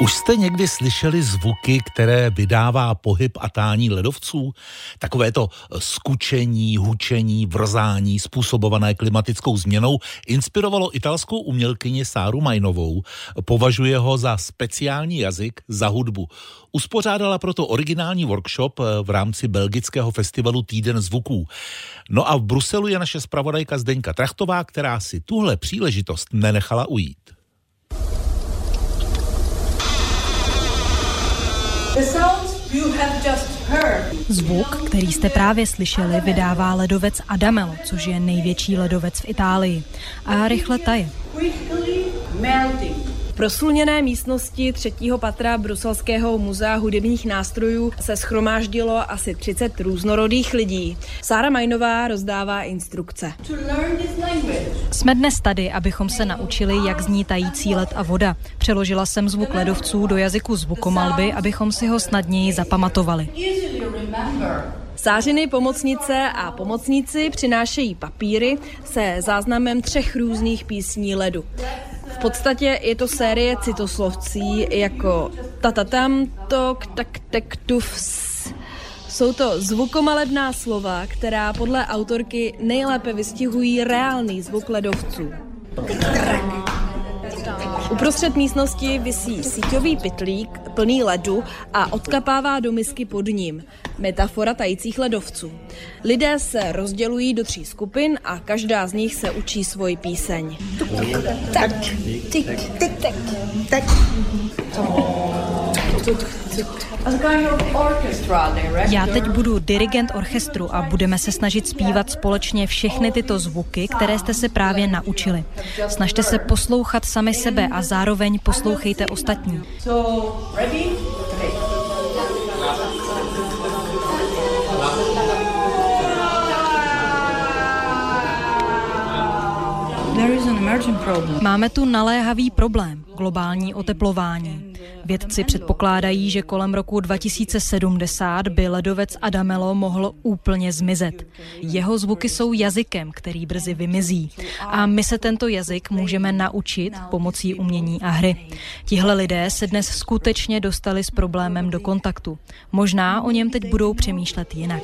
Už jste někdy slyšeli zvuky, které vydává pohyb a tání ledovců? Takové to skučení, hučení, vrzání způsobované klimatickou změnou inspirovalo italskou umělkyni Sáru Majnovou. Považuje ho za speciální jazyk za hudbu. Uspořádala proto originální workshop v rámci belgického festivalu Týden zvuků. No a v Bruselu je naše zpravodajka Zdeňka Trachtová, která si tuhle příležitost nenechala ujít. Zvuk, který jste právě slyšeli, vydává ledovec Adamelo, což je největší ledovec v Itálii. A rychle taje proslněné místnosti třetího patra Bruselského muzea hudebních nástrojů se schromáždilo asi 30 různorodých lidí. Sára Majnová rozdává instrukce. Jsme dnes tady, abychom se naučili, jak zní tající led a voda. Přeložila jsem zvuk ledovců do jazyku zvukomalby, abychom si ho snadněji zapamatovali. Sářiny, pomocnice a pomocníci přinášejí papíry se záznamem třech různých písní ledu. V podstatě je to série citoslovcí jako tatatam, tok, tak, tek, tuf, jsou to zvukomalebná slova, která podle autorky nejlépe vystihují reálný zvuk ledovců. Uprostřed místnosti visí síťový pytlík plný ledu a odkapává do misky pod ním. Metafora tajících ledovců. Lidé se rozdělují do tří skupin a každá z nich se učí svoji píseň. Tak, tik, tik, tak, tak. Já teď budu dirigent orchestru a budeme se snažit zpívat společně všechny tyto zvuky, které jste se právě naučili. Snažte se poslouchat sami sebe a zároveň poslouchejte ostatní. Máme tu naléhavý problém, globální oteplování. Vědci předpokládají, že kolem roku 2070 by ledovec Adamelo mohl úplně zmizet. Jeho zvuky jsou jazykem, který brzy vymizí. A my se tento jazyk můžeme naučit pomocí umění a hry. Tihle lidé se dnes skutečně dostali s problémem do kontaktu. Možná o něm teď budou přemýšlet jinak.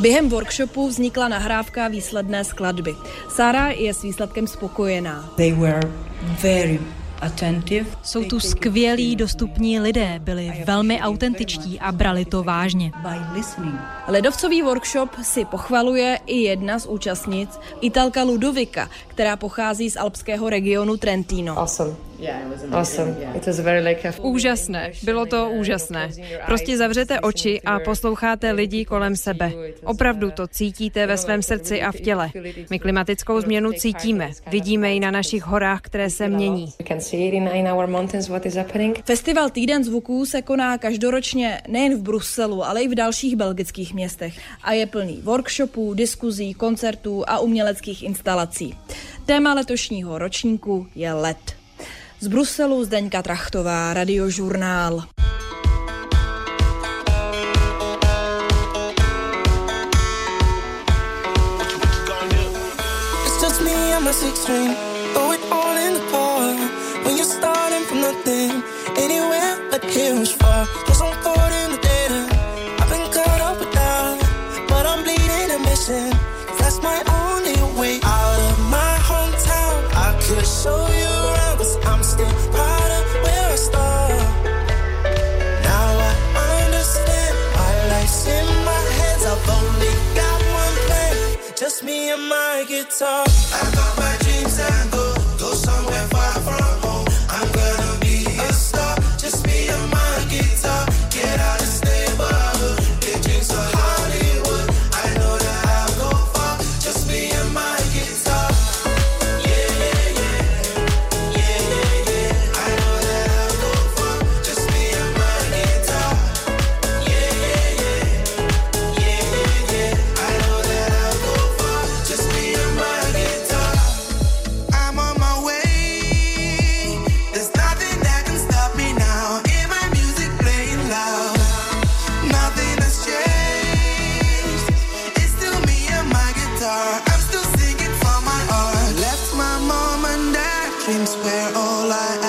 Během workshopu vznikla nahrávka výsledné skladby. Sára je s výsledkem spokojená. They were very jsou tu skvělí, dostupní lidé, byli velmi autentičtí a brali to vážně. Ledovcový workshop si pochvaluje i jedna z účastnic, Italka Ludovika, která pochází z alpského regionu Trentino. Awesome. Awesome. It was very like a... Úžasné, bylo to úžasné. Prostě zavřete oči a posloucháte lidi kolem sebe. Opravdu to cítíte ve svém srdci a v těle. My klimatickou změnu cítíme, vidíme ji na našich horách, které se mění. Festival Týden zvuků se koná každoročně nejen v Bruselu, ale i v dalších belgických městech a je plný workshopů, diskuzí, koncertů a uměleckých instalací. Téma letošního ročníku je LED. Z Bruselu Zdeňka Trachtová, Radiožurnál. Anywhere dreams where all I am.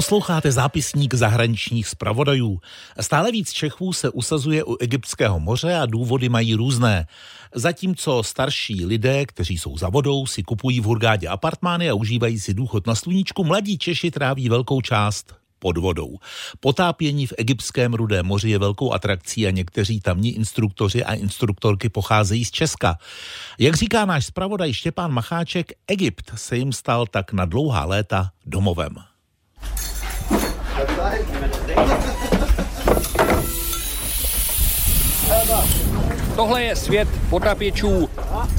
Posloucháte zápisník zahraničních zpravodajů. Stále víc Čechů se usazuje u Egyptského moře a důvody mají různé. Zatímco starší lidé, kteří jsou za vodou, si kupují v Hurgádě apartmány a užívají si důchod na sluníčku, mladí Češi tráví velkou část pod vodou. Potápění v egyptském rudém moři je velkou atrakcí a někteří tamní instruktoři a instruktorky pocházejí z Česka. Jak říká náš zpravodaj Štěpán Macháček, Egypt se jim stal tak na dlouhá léta domovem. Tohle je svět potapěčů,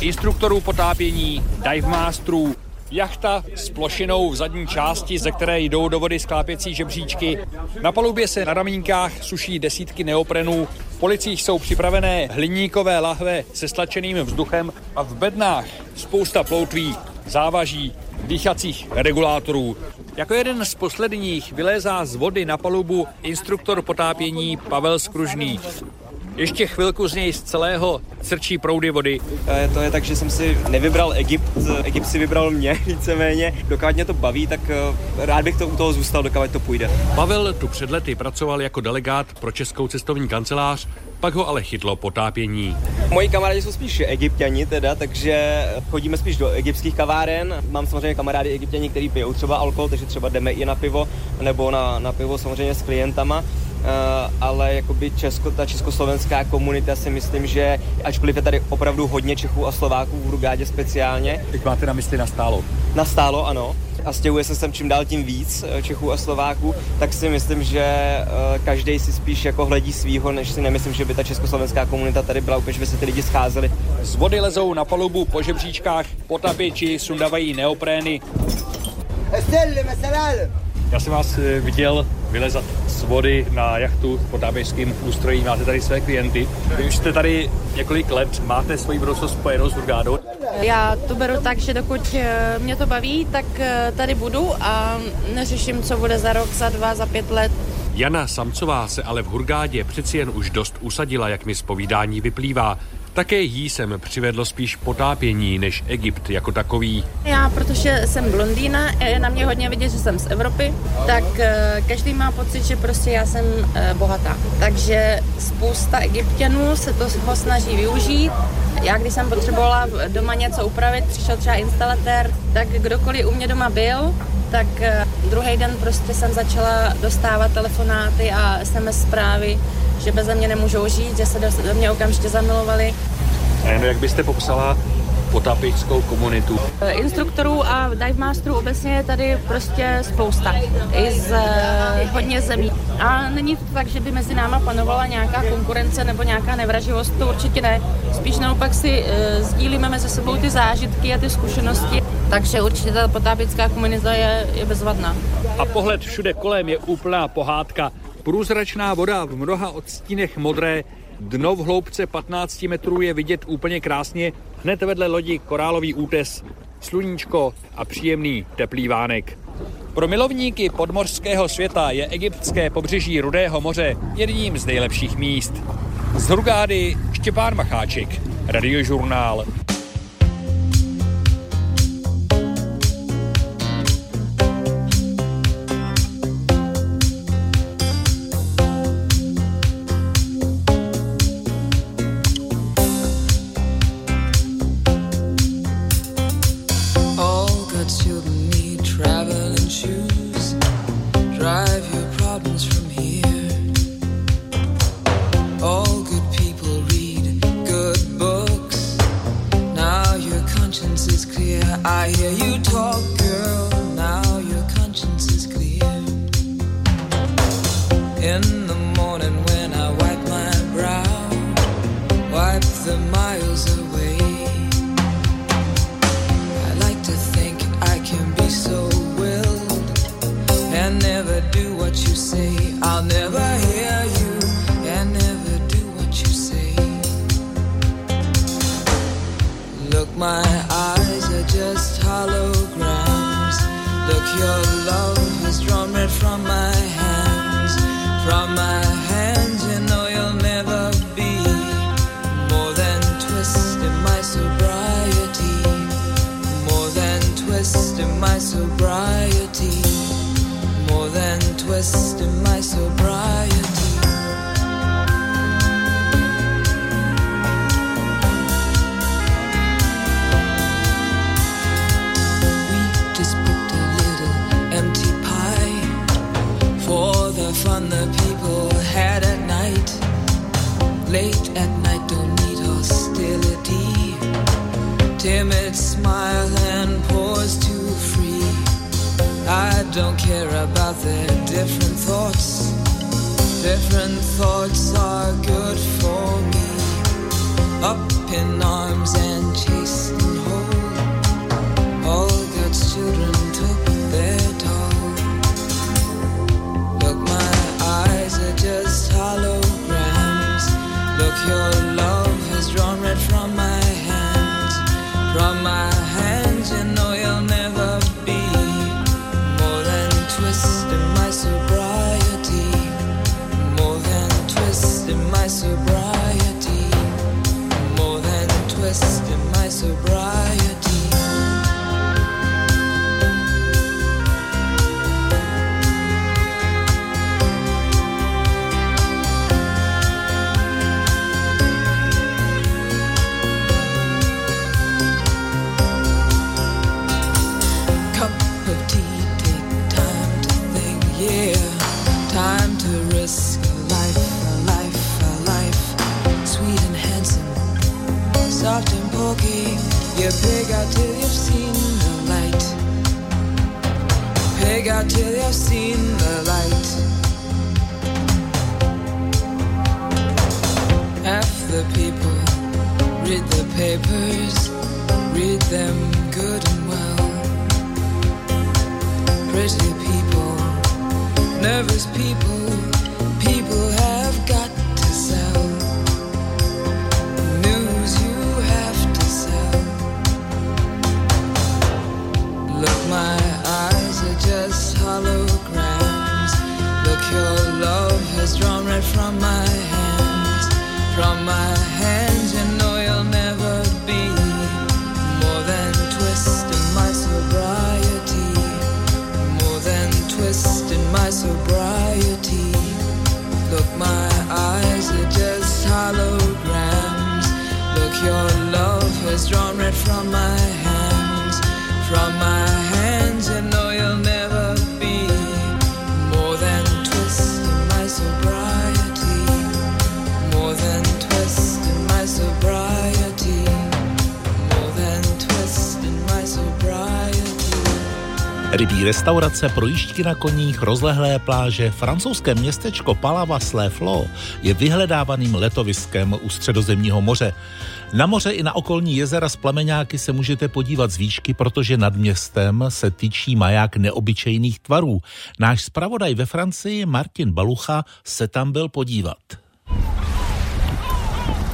instruktorů potápění, dive masterů, jachta s plošinou v zadní části, ze které jdou do vody sklápěcí žebříčky. Na palubě se na ramínkách suší desítky neoprenů, v policích jsou připravené hliníkové lahve se stlačeným vzduchem a v bednách spousta ploutví, závaží, dýchacích regulátorů. Jako jeden z posledních vylézá z vody na palubu instruktor potápění Pavel Skružný. Ještě chvilku z něj z celého srčí proudy vody. E, to je tak, že jsem si nevybral Egypt, Egypt si vybral mě víceméně. Dokud mě to baví, tak e, rád bych to u toho zůstal, dokud to půjde. Pavel tu před lety pracoval jako delegát pro Českou cestovní kancelář, pak ho ale chytlo potápění. Moji kamarádi jsou spíš egyptiani teda, takže chodíme spíš do egyptských kaváren. Mám samozřejmě kamarády egyptiani, kteří pijou třeba alkohol, takže třeba jdeme i na pivo, nebo na, na pivo samozřejmě s klientama. Uh, ale jakoby Česko, ta československá komunita si myslím, že ačkoliv je tady opravdu hodně Čechů a Slováků v Rugádě speciálně. Teď máte na mysli na stálo. Na stálo, ano a stěhuje se sem čím dál tím víc eh, Čechů a Slováků, tak si myslím, že eh, každý si spíš jako hledí svýho, než si nemyslím, že by ta československá komunita tady byla úplně, že by se ty lidi scházeli. Z vody lezou na palubu po žebříčkách, potapiči sundavají neoprény. Já jsem vás eh, viděl vylezat z vody na jachtu s potápěčským ústrojí. Máte tady své klienty. Vy už jste tady několik let, máte svoji budoucnost spojenou s Hurgádou. Já to beru tak, že dokud eh, mě to baví, tak eh, tady budu a neřeším, co bude za rok, za dva, za pět let. Jana Samcová se ale v Hurgádě přeci jen už dost usadila, jak mi z povídání vyplývá. Také jí jsem přivedlo spíš potápění než Egypt jako takový. Já, protože jsem blondýna, je na mě hodně vidět, že jsem z Evropy, tak eh, každý má pocit, že prostě já jsem eh, bohatá. Takže spousta egyptianů se toho snaží využít. Já, když jsem potřebovala doma něco upravit, přišel třeba instalatér, tak kdokoliv u mě doma byl, tak eh, druhý den prostě jsem začala dostávat telefonáty a SMS zprávy, že bez mě nemůžou žít, že se do mě okamžitě zamilovali. A jen jak byste popsala potápěčskou komunitu? Instruktorů a dive masterů obecně je tady prostě spousta. I z eh, hodně zemí. A není to tak, že by mezi náma panovala nějaká konkurence nebo nějaká nevraživost, to určitě ne. Spíš naopak si uh, sdílíme mezi sebou ty zážitky a ty zkušenosti. Takže určitě ta potápěcká komunita je, je bezvadná. A pohled všude kolem je úplná pohádka. Průzračná voda v mnoha odstínech modré, dno v hloubce 15 metrů je vidět úplně krásně, hned vedle lodi korálový útes, sluníčko a příjemný teplý vánek. Pro milovníky podmořského světa je egyptské pobřeží Rudého moře jedním z nejlepších míst. Z Hurgády Štěpán Macháček, Radiožurnál. in smile and pause too free. I don't care about their different thoughts. Different thoughts are good for me. Up in arms and Rybí restaurace, projížďky na koních, rozlehlé pláže, francouzské městečko Palavas les Flots je vyhledávaným letoviskem u středozemního moře. Na moře i na okolní jezera s plameňáky se můžete podívat z výšky, protože nad městem se tyčí maják neobyčejných tvarů. Náš zpravodaj ve Francii Martin Balucha se tam byl podívat.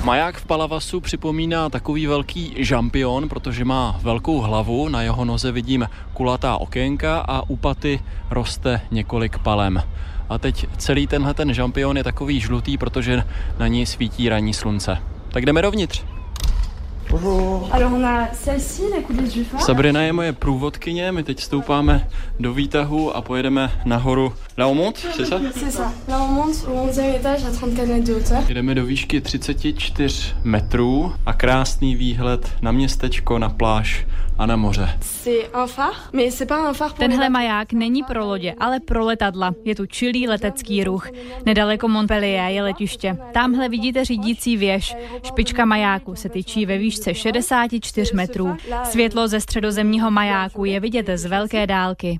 Maják v Palavasu připomíná takový velký žampion, protože má velkou hlavu, na jeho noze vidím kulatá okénka a u paty roste několik palem. A teď celý tenhle ten žampion je takový žlutý, protože na něj svítí ranní slunce. Tak jdeme dovnitř. Alors on a celle-ci, la coulisse du phare. Sabrina je moje průvodkyně, my teď stoupáme do výtahu a pojedeme nahoru. La Haumont, c'est ça? C'est ça. Là on monte au 11e étage à 34 mètres de hauteur. Jdeme do výšky 34 metrů a krásný výhled na městečko, na pláž a na moře. C'est un phare, mais c'est pas un phare pour Tenhle maják není pro lodě, ale pro letadla. Je tu čilý letecký ruch. Nedaleko Montpellier je letiště. Tamhle vidíte řídící věž. Špička majáku se tyčí ve výšce 64 metrů. Světlo ze středozemního majáku je vidět z velké dálky.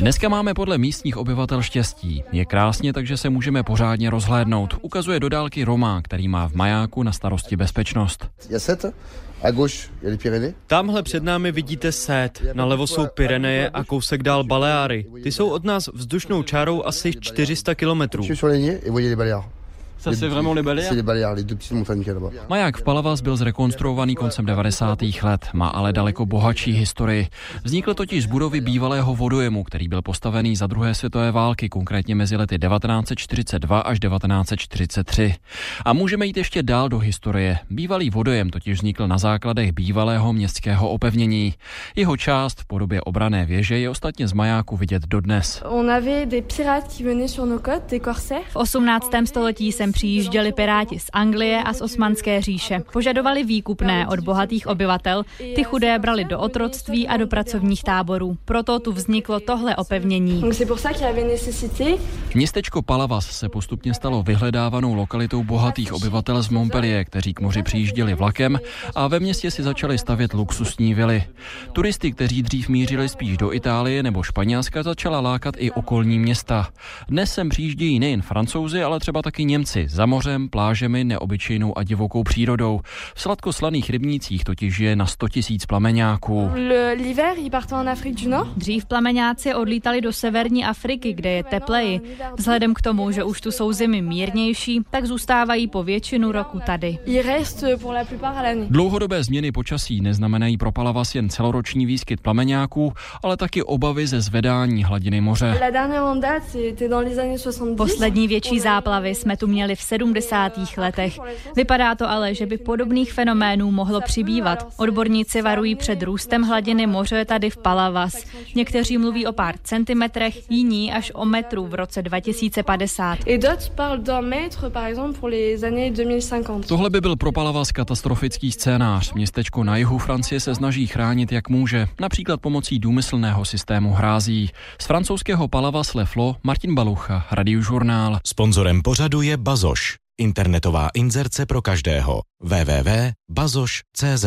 Dneska máme podle místních obyvatel štěstí. Je krásně, takže se můžeme pořádně rozhlédnout. Ukazuje do dálky Roma, který má v majáku na starosti bezpečnost. Tamhle před námi vidíte Sét, nalevo jsou Pyreneje a kousek dál Baleáry. Ty jsou od nás vzdušnou čárou asi 400 kilometrů. Ça c'est vraiment les Baléares C'est les Baléares, les deux petites montagnes qu'il y a là-bas. Maják v Palavas byl zrekonstruovaný koncem 90. let, má ale daleko bohatší historii. Vznikl totiž z budovy bývalého vodojemu, který byl postavený za druhé světové války, konkrétně mezi lety 1942 až 1943. A můžeme jít ještě dál do historie. Bývalý vodojem totiž vznikl na základech bývalého městského opevnění. Jeho část v podobě obrané věže je ostatně z majáku vidět dodnes. On avait des pirates qui venaient sur nos côtes, des corsaires. V 18. století sem přijížděli piráti z Anglie a z Osmanské říše. Požadovali výkupné od bohatých obyvatel, ty chudé brali do otroctví a do pracovních táborů. Proto tu vzniklo tohle opevnění. Městečko Palavas se postupně stalo vyhledávanou lokalitou bohatých obyvatel z Montpellier, kteří k moři přijížděli vlakem a ve městě si začali stavět luxusní vily. Turisty, kteří dřív mířili spíš do Itálie nebo Španělska, začala lákat i okolní města. Dnes sem přijíždějí nejen Francouzi, ale třeba taky Němci za mořem, plážemi, neobyčejnou a divokou přírodou. V sladkoslaných rybnících totiž je na 100 tisíc plameňáků. Dřív plameňáci odlítali do severní Afriky, kde je tepleji. Vzhledem k tomu, že už tu jsou zimy mírnější, tak zůstávají po většinu roku tady. Dlouhodobé změny počasí neznamenají pro Palavas jen celoroční výskyt plameňáků, ale taky obavy ze zvedání hladiny moře. La dernière en date, c'était dans les années 70. Poslední větší záplavy jsme tu měli v 70. letech. Vypadá to ale, že by podobných fenoménů mohlo přibývat. Odborníci varují před růstem hladiny moře tady v Palavas. Někteří mluví o pár centimetrech, jiní až o metru v roce 2050. Et d'autres parlent d'un mètre, par exemple, pour les années 2050. Tohle by byl pro Palavas katastrofický scénář. Městečko na jihu Francie se snaží chránit jak může, například pomocí důmyslného systému hrází. Z francouzského Palavas Leflo Martin Balucha, Radiožurnál. Sponzorem pořadu je Bazoš, internetová inzerce pro každého. www.bazoš.cz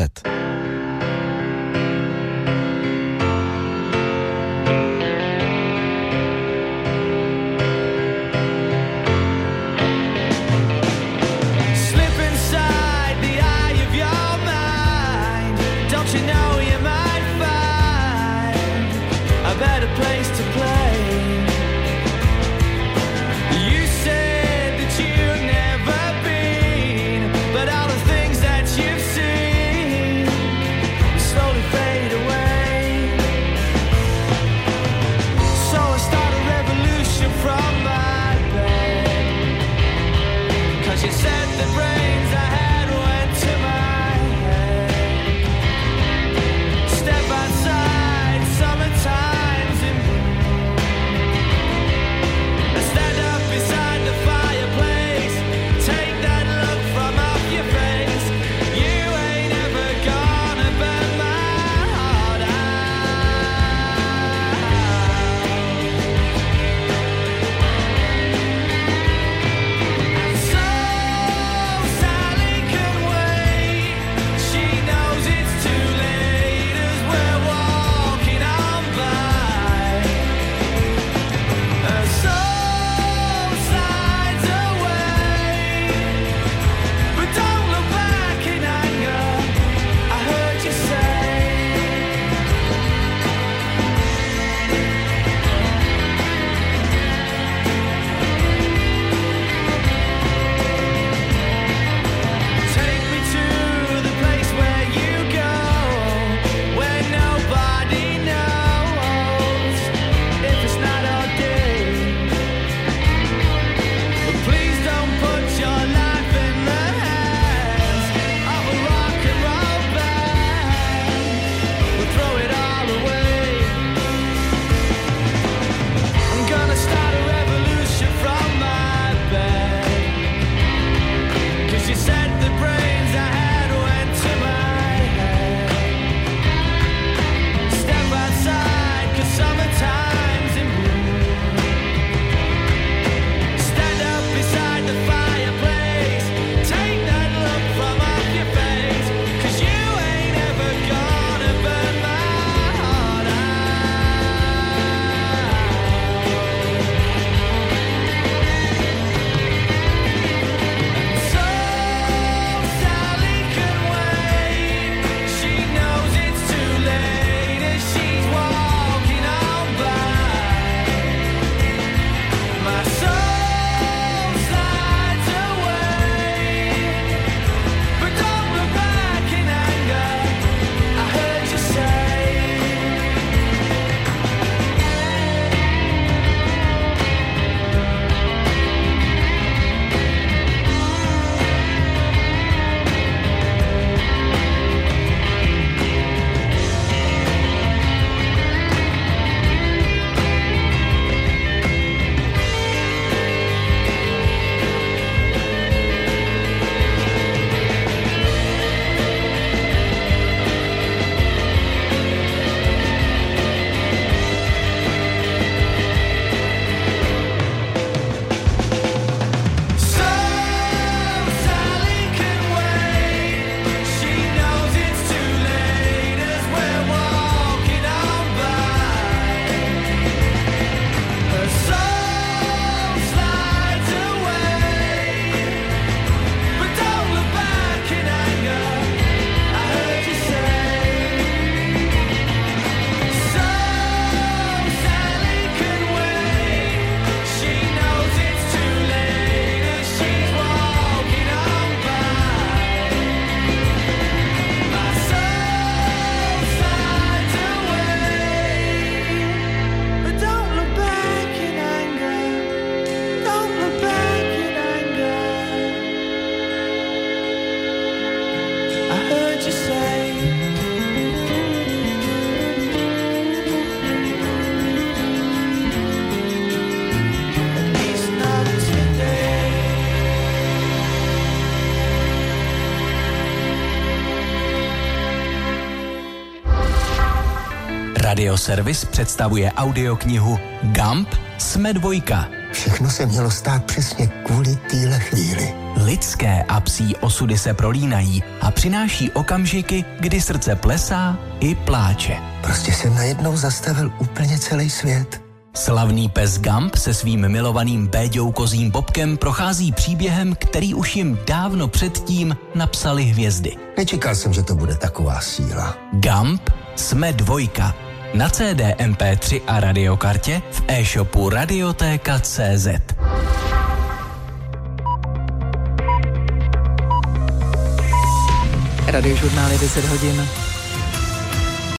Radioservis představuje audioknihu Gump Jsme dvojka. Všechno se mělo stát přesně kvůli téhle chvíli. Lidské a psí osudy se prolínají a přináší okamžiky, kdy srdce plesá i pláče. Prostě jsem najednou zastavil úplně celý svět. Slavný pes Gump se svým milovaným Béďou kozím Bobkem prochází příběhem, který už jim dávno předtím napsali hvězdy. Nečekal jsem, že to bude taková síla. Gump jsme dvojka. Na CD, MP3 a radiokartě v e-shopu Radioteka.cz. Radiožurnály 10 hodin